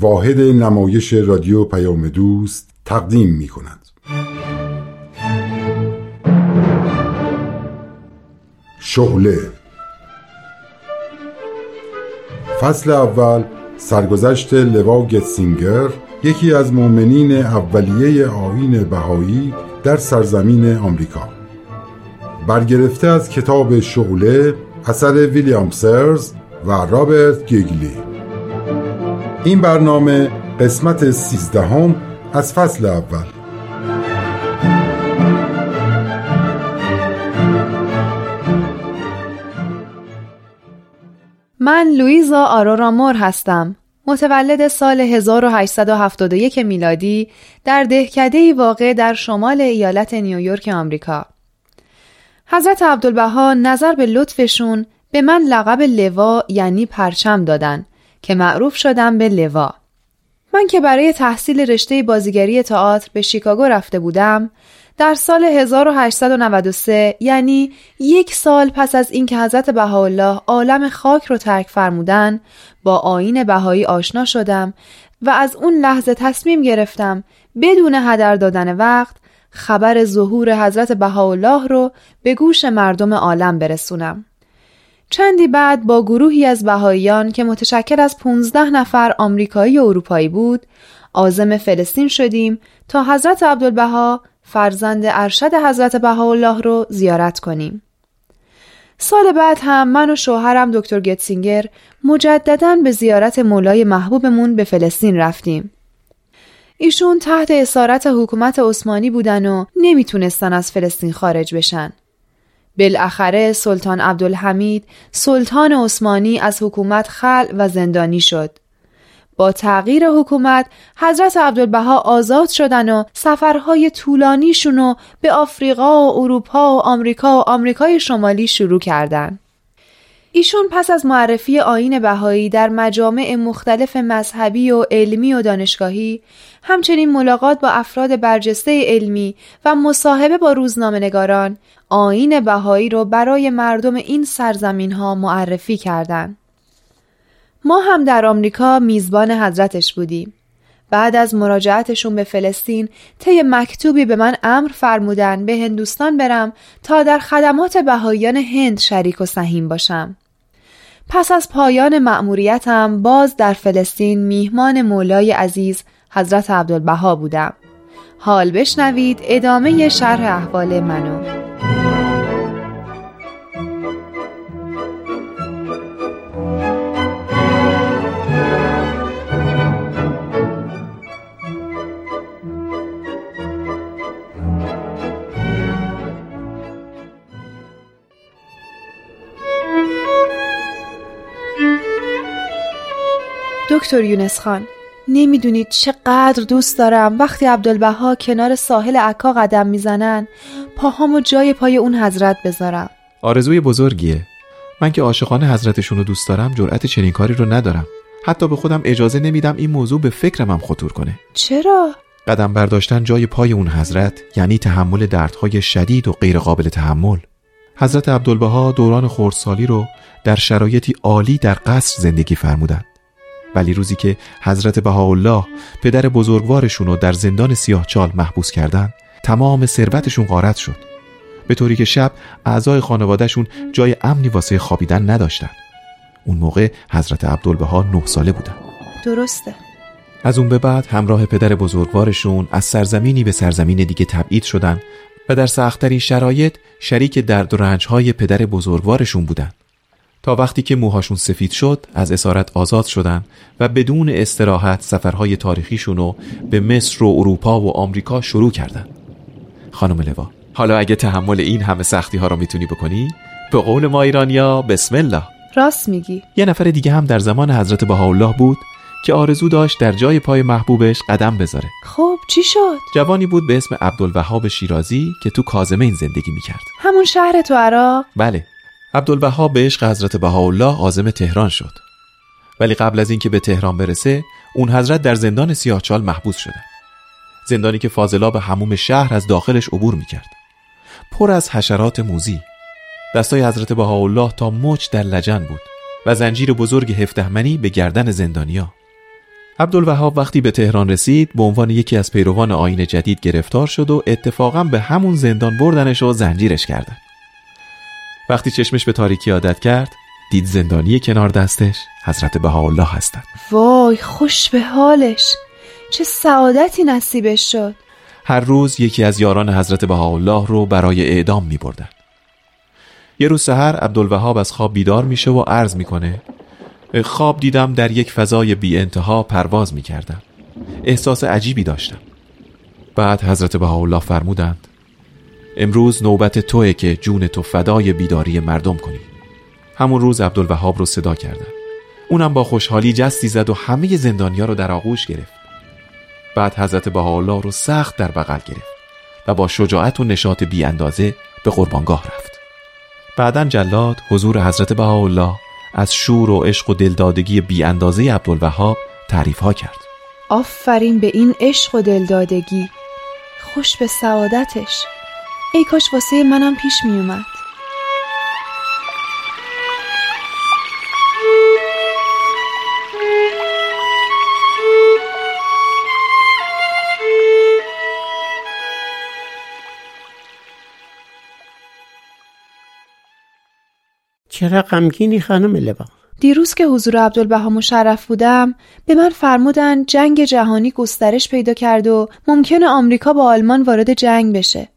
واحد نمایش رادیو پیام دوست تقدیم می کند. شغله فصل اول سرگذشت لوا گتسینگر یکی از مؤمنین اولیه آین بهایی در سرزمین آمریکا. برگرفته از کتاب شغله اثر ویلیام سرز و رابرت گیگلی. این برنامه قسمت سیزدهم از فصل اول. من لویزا آرورا مور هستم. متولد سال 1871 میلادی در دهکده واقع در شمال ایالت نیویورک آمریکا. حضرت عبدالبها نظر به لطفشون به من لقب لوا یعنی پرچم دادن. که معروف شدم به لوا. من که برای تحصیل رشته بازیگری تئاتر به شیکاگو رفته بودم در سال 1893 یعنی یک سال پس از اینکه حضرت بهاءالله عالم خاک رو ترک فرمودن با آین بهایی آشنا شدم و از اون لحظه تصمیم گرفتم بدون هدر دادن وقت خبر ظهور حضرت بهاءالله رو به گوش مردم عالم برسونم. چندی بعد با گروهی از بهاییان که متشکل از 15 نفر آمریکایی و اروپایی بود، عازم فلسطین شدیم تا حضرت عبدالبها فرزند ارشد حضرت بهاءالله رو زیارت کنیم. سال بعد هم من و شوهرم دکتر گتسینگر مجددا به زیارت مولای محبوبمون به فلسطین رفتیم. ایشون تحت اسارت حکومت عثمانی بودن و نمی‌تونستن از فلسطین خارج بشن. بالاخره سلطان عبدالحمید سلطان عثمانی از حکومت خل و زندانی شد. با تغییر حکومت حضرت عبدالبها آزاد شدن و سفرهای طولانیشون رو به آفریقا و اروپا و آمریکا و آمریکای شمالی شروع کردند. ایشون پس از معرفی آین بهایی در مجامع مختلف مذهبی و علمی و دانشگاهی همچنین ملاقات با افراد برجسته علمی و مصاحبه با روزنامه نگاران آین بهایی رو برای مردم این سرزمین ها معرفی کردند. ما هم در آمریکا میزبان حضرتش بودیم. بعد از مراجعتشون به فلسطین طی مکتوبی به من امر فرمودن به هندوستان برم تا در خدمات بهاییان هند شریک و سهیم باشم. پس از پایان مأموریتم باز در فلسطین میهمان مولای عزیز حضرت عبدالبها بودم. حال بشنوید ادامه شرح احوال منو. دکتر یونس خان. نمی‌دونید چقدر دوست دارم وقتی عبدالبها کنار ساحل عکا قدم می‌زنن پاهامو جای پای اون حضرت بذارم. آرزوی بزرگیه. من که عاشقانه حضرتشون رو دوست دارم جرأت چنین کاری رو ندارم. حتی به خودم اجازه نمیدم این موضوع به فکرم هم خطور کنه. چرا؟ قدم برداشتن جای پای اون حضرت یعنی تحمل دردهای شدید و غیر قابل تحمل. حضرت عبدالبها دوران خردسالی رو در شرایطی عالی در قصر زندگی فرمودند ولی روزی که حضرت بهاءالله پدر بزرگوارشون رو در زندان سیاهچال محبوس کردن تمام ثروتشون غارت شد. به طوری که شب اعضای خانوادهشون جای امنی واسه خوابیدن نداشتن. اون موقع حضرت عبدالبها نه ساله بودن. درسته. از اون به بعد همراه پدر بزرگوارشون از سرزمینی به سرزمین دیگه تبعید شدن و در سختترین شرایط شریک درد و رنجهای پدر بزرگوارشون بودن. تا وقتی که موهاشون سفید شد از اسارت آزاد شدن و بدون استراحت سفرهای تاریخیشون رو به مصر و اروپا و آمریکا شروع کردن. خانم لوا حالا اگه تحمل این همه سختی ها رو می‌تونی بکنی؟ به قول ما ایرانیا بسم الله. راست میگی. یه نفر دیگه هم در زمان حضرت بهاءالله بود که آرزو داشت در جای پای محبوبش قدم بذاره. خب چی شد؟ جوانی بود به اسم عبدالوهاب شیرازی که تو کازمین زندگی می‌کرد. همون شهر تو عراق؟ بله. عبدالبها به عشق حضرت بهاءالله عازم تهران شد. ولی قبل از اینکه به تهران برسه اون حضرت در زندان سیاهچال محبوس شدن زندانی که فاضلاب هموم شهر از داخلش عبور می‌کرد. پر از حشرات موزی. دستای حضرت بهاءالله تا مچ در لجن بود و زنجیر بزرگ هفدهمنی به گردن زندانیا عبدالوهاب وقتی به تهران رسید به عنوان یکی از پیروان آین جدید گرفتار شد و اتفاقا به همون زندان بردنش و زنجیرش کردن وقتی چشمش به تاریکی عادت کرد دید زندانی کنار دستش. حضرت بهاءالله هستند. وای خوش به حالش. چه سعادتی نصیبش شد. هر روز یکی از یاران حضرت بهاءالله رو برای اعدام می بردن. یه روز سحر عبدالوهاب از خواب بیدار میشه و عرض می‌کنه خواب دیدم در یک فضای بی انتها پرواز می کردم. احساس عجیبی داشتم. بعد حضرت بهاءالله فرمودند امروز نوبت توه که جون تو فدای بیداری مردم کنی. همون روز عبدالوهاب رو صدا کردن اونم با خوشحالی جستی زد و همه زندانیا رو در آغوش گرفت. بعد حضرت بهاءالله رو سخت در بغل گرفت و با شجاعت و نشاط بی اندازه به قربانگاه رفت. بعدا جلاد حضور حضرت بهاءالله از شور و عشق و دلدادگی بی اندازه عبدالوهاب تعریف ها کرد. آفرین به این عشق و دلدادگی. خوش به سعادتش. ای کاش واسه منم پیش می اومد چرا غمگینی خانم لبا؟ دیروز که حضور عبدالبها مشرف بودم به من فرمودن جنگ جهانی گسترش پیدا کرد و ممکنه آمریکا با آلمان وارد جنگ بشه.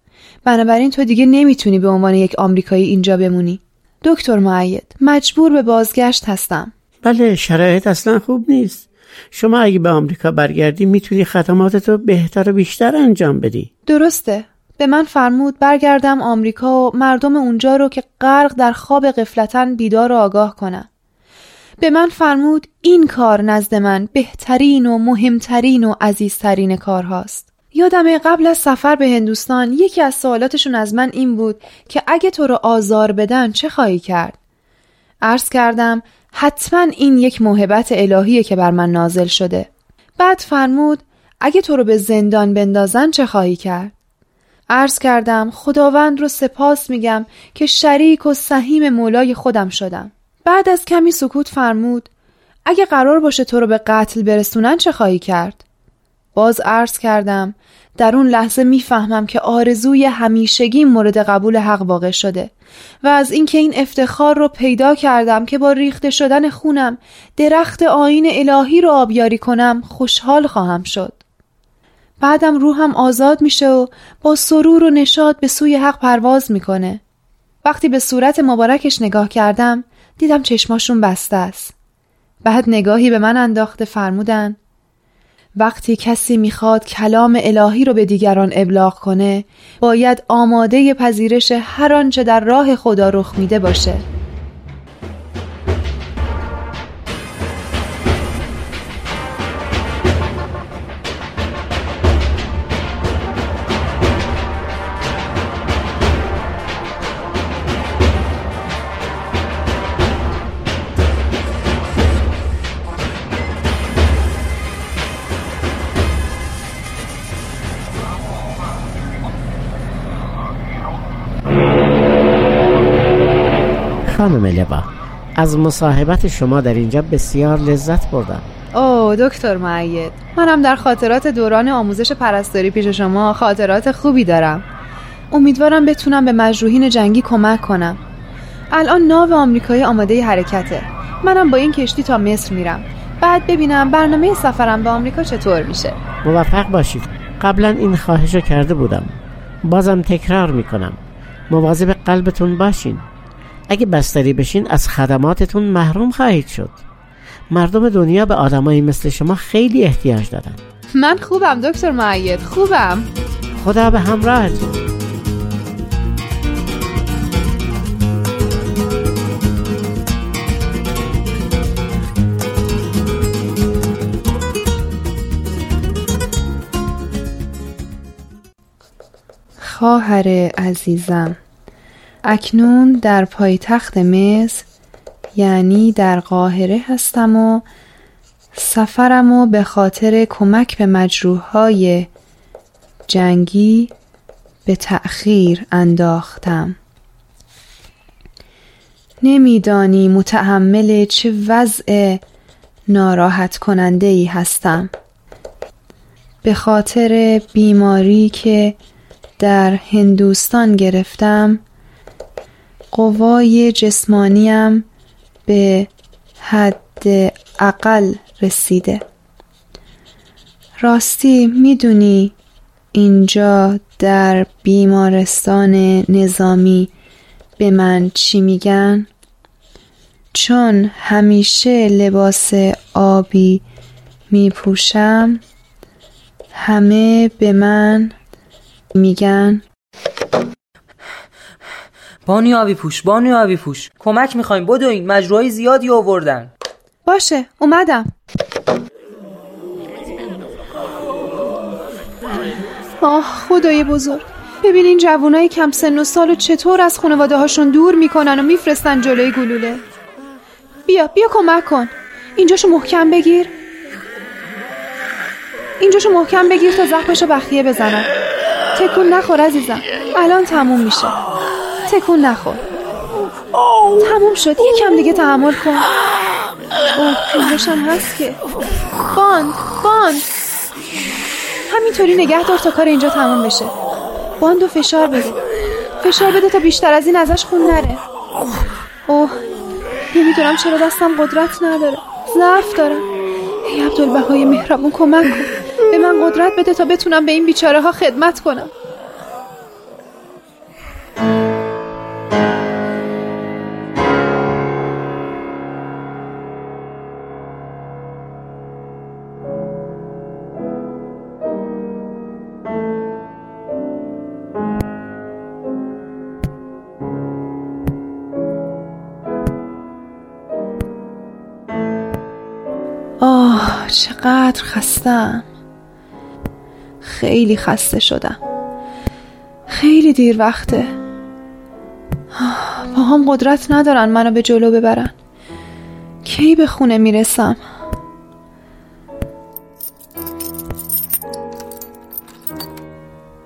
بنابراین تو دیگه نمی‌تونی به عنوان یک آمریکایی اینجا بمونی. دکتر معید مجبور به بازگشت هستم. بله شرایط اصلا خوب نیست. شما اگه به آمریکا برگردی می‌تونی خدماتتو بهتر و بیشتر انجام بدی. درسته. به من فرمود برگردم آمریکا و مردم اونجا رو که غرق در خواب قفلتن بیدار و آگاه کنم به من فرمود این کار نزد من بهترین و مهمترین و عزیزترین کار هاست. یادمه قبل از سفر به هندوستان یکی از سوالاتشون از من این بود که اگه تو رو آزار بدن چه خواهی کرد؟ عرض کردم حتما این یک موهبت الهیه که بر من نازل شده. بعد فرمود اگه تو رو به زندان بندازن چه خواهی کرد؟ عرض کردم خداوند رو سپاس میگم که شریک و سهیم مولای خودم شدم. بعد از کمی سکوت فرمود اگه قرار باشه تو رو به قتل برسونن چه خواهی کرد؟ باز عرض کردم در اون لحظه می‌فهمم که آرزوی همیشگی مورد قبول حق واقع شده و از اینکه این افتخار رو پیدا کردم که با ریخته شدن خونم درخت آین الهی رو آبیاری کنم خوشحال خواهم شد. بعدم روحم آزاد میشه و با سرور و نشاد به سوی حق پرواز می‌کنه. وقتی به صورت مبارکش نگاه کردم دیدم چشماشون بسته است. بعد نگاهی به من انداخته فرمودن وقتی کسی می‌خواد کلام الهی رو به دیگران ابلاغ کنه باید آماده پذیرش هر آنچه در راه خدا رخ میده باشه. خانم لبا از مصاحبت شما در اینجا بسیار لذت بردم. اوه دکتر معید منم در خاطرات دوران آموزش پرستاری پیش شما خاطرات خوبی دارم. امیدوارم بتونم به مجروحین جنگی کمک کنم. الان ناو آمریکایی آماده حرکته. منم با این کشتی تا مصر میرم. بعد ببینم برنامه سفرم به آمریکا چطور میشه. موفق باشید. قبلا این خواهش رو کرده بودم. بازم تکرار می‌کنم. مواظب قلبتون باشین. اگه بستری بشین از خدماتتون محروم خواهید شد. مردم دنیا به آدمایی مثل شما خیلی احتیاج دارن. من خوبم دکتر معید خوبم. خدا به همراهتون. خواهر عزیزم اکنون در پایتخت مصر یعنی در قاهره هستم و سفرم و به خاطر کمک به مجروح های جنگی به تأخیر انداختم. نمیدانی متحمل چه وضع ناراحت کننده ای هستم. به خاطر بیماری که در هندوستان گرفتم قوای جسمانیم به حد اقل رسیده راستی می‌دونی اینجا در بیمارستان نظامی به من چی میگن؟ چون همیشه لباس آبی می پوشم همه به من میگن بانی آبی پوش بانی آبی پوش. کمک می‌خوایم. بدوین مجروعی زیادی آوردن. باشه اومدم. آه خدای بزرگ. ببین این جوانای کم سن و سال چطور از خانواده هاشون دور می‌کنن و میفرستن جلوی گلوله. بیا بیا کمک کن. اینجاشو محکم بگیر. اینجاشو محکم بگیر تا زخمشو بخیه بزنم تکون نخور عزیزم. الان تموم میشه. تکون نخور. تموم شد. یکم دیگه تحمل کن. اوه اینجاشم هست که. باند باند همینطوری نگه دار تا کار اینجا تموم بشه. باند و فشار بده. فشار بده تا بیشتر از این ازش خون نره. اوه نمی‌دونم چرا دستم قدرت نداره. ضعف دارم. ای عبدالبهای مهربون کمک کن. به من قدرت بده تا بتونم به این بیچاره ها خدمت کنم. آه چقدر خستم. خیلی خسته شدم. خیلی دیر وقته. با هم قدرت ندارن منو به جلو ببرن. کی به خونه می‌رسم؟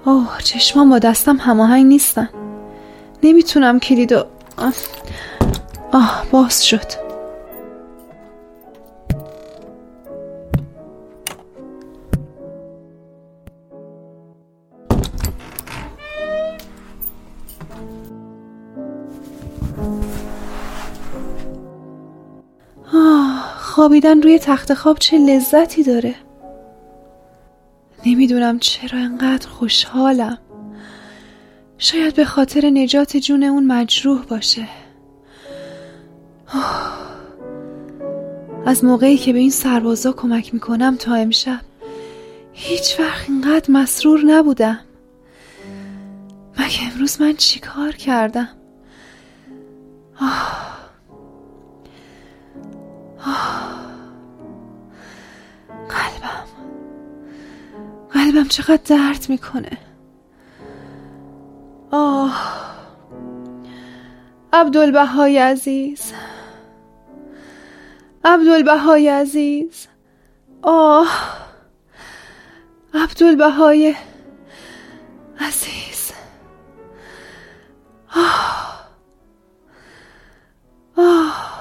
اوه چشمان با دستم هماهنگ نیستن. نمی‌تونم کلیدو آه باز شد. خوابیدن روی تخت خواب چه لذتی داره. نمی‌دونم چرا انقدر خوشحالم. شاید به خاطر نجات جون اون مجروح باشه. از موقعی که به این سربازا کمک می‌کنم تا امشب هیچ وقت اینقدر مسرور نبودم. مگه امروز من چیکار کردم؟ آه. قلبم قلبم چقدر درد می‌کنه. آه. عبدالبهای عزیز. عبدالبهای عزیز. آه. عبدالبهای عزیز. آه. آه.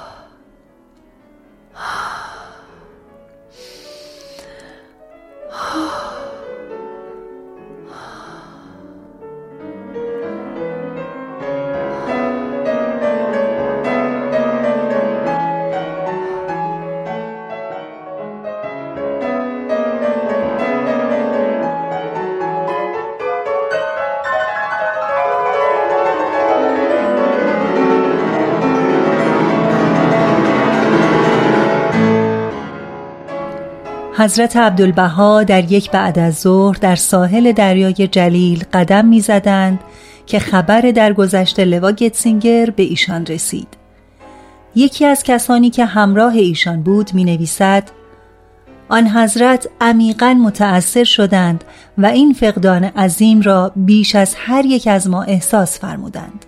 حضرت عبدالبها در یک بعد از ظهر در ساحل دریای جلیل قدم می‌زدند که خبر در گذشت لوا گتسینگر به ایشان رسید. یکی از کسانی که همراه ایشان بود می نویسد آن حضرت عمیقا متأثر شدند و این فقدان عظیم را بیش از هر یک از ما احساس فرمودند.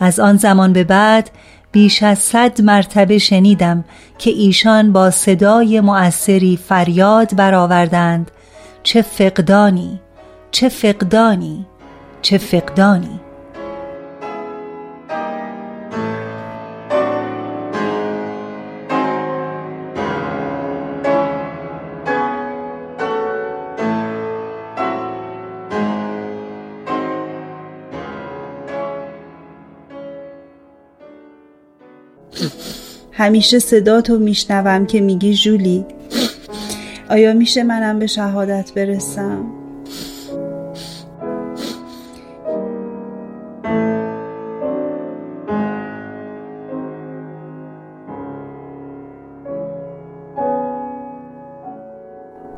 از آن زمان به بعد بیش از صد مرتبه شنیدم که ایشان با صدای مؤثری فریاد برآوردند. چه فقدانی چه فقدانی چه فقدانی. همیشه صدا تو میشنوم که میگی جولی آیا میشه منم به شهادت برسم؟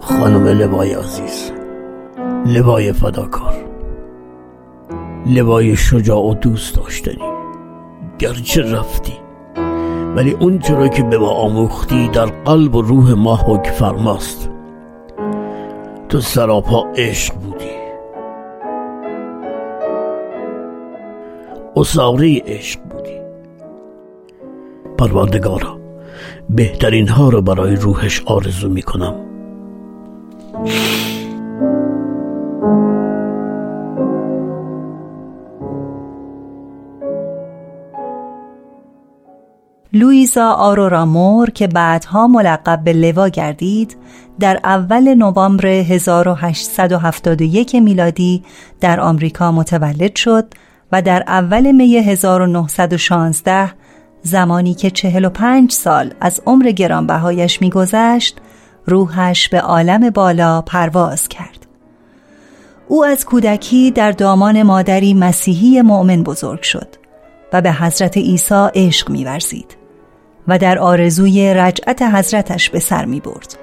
خانم لبای عزیز لبای فداکار لبای شجاع و دوست داشتنی گرچه رفتی ولی اون چرا که به ما آموختی در قلب و روح ما حک فرماست. تو سراپا عشق بودی. اصاره عشق بودی. پروردگارا بهترین ها رو برای روحش آرزو می کنم لویزا آرورامور که بعدها ملقب به لوا گردید در اول نوامبر 1871 میلادی در آمریکا متولد شد و در اول می 1916 زمانی که 45 سال از عمر گرانبهایش میگذشت روحش به عالم بالا پرواز کرد. او از کودکی در دامان مادری مسیحی مؤمن بزرگ شد و به حضرت عیسی عشق می‌ورزید. و در آرزوی رجعت حضرتش به سر می برد.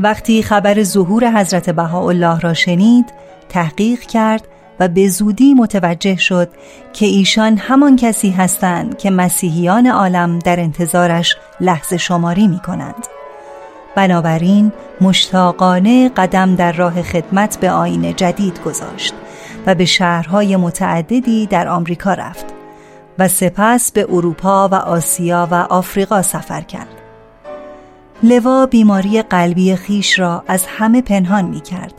وقتی خبر ظهور حضرت بهاءالله را شنید تحقیق کرد و به زودی متوجه شد که ایشان همان کسی هستند که مسیحیان عالم در انتظارش لحظه شماری می کنند. بنابراین مشتاقانه قدم در راه خدمت به آین جدید گذاشت و به شهرهای متعددی در آمریکا رفت و سپس به اروپا و آسیا و آفریقا سفر کرد. لوا بیماری قلبی خیش را از همه پنهان می کرد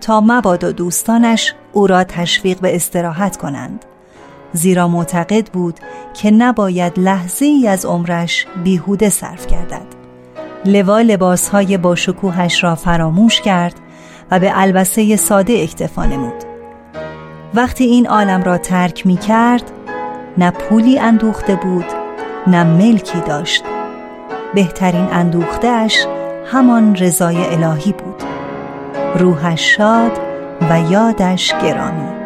تا مبادا دوستانش او را تشویق به استراحت کنند. زیرا معتقد بود که نباید لحظه ای از عمرش بیهوده صرف گردد. لوا لباسهای با شکوهش را فراموش کرد و به البسه ساده اکتفا نمود. وقتی این عالم را ترک می کرد نه پولی اندوخته بود نه ملکی داشت. بهترین اندوختهش همان رضای الهی بود. روحش شاد و یادش گرامی.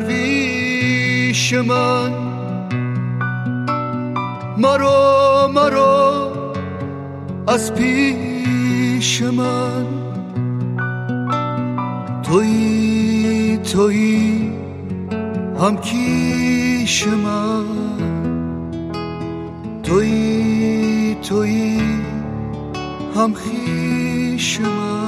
درویش من. مرو مرو از پیش من. توی توی هم کیش من. توی توی هم خیش من.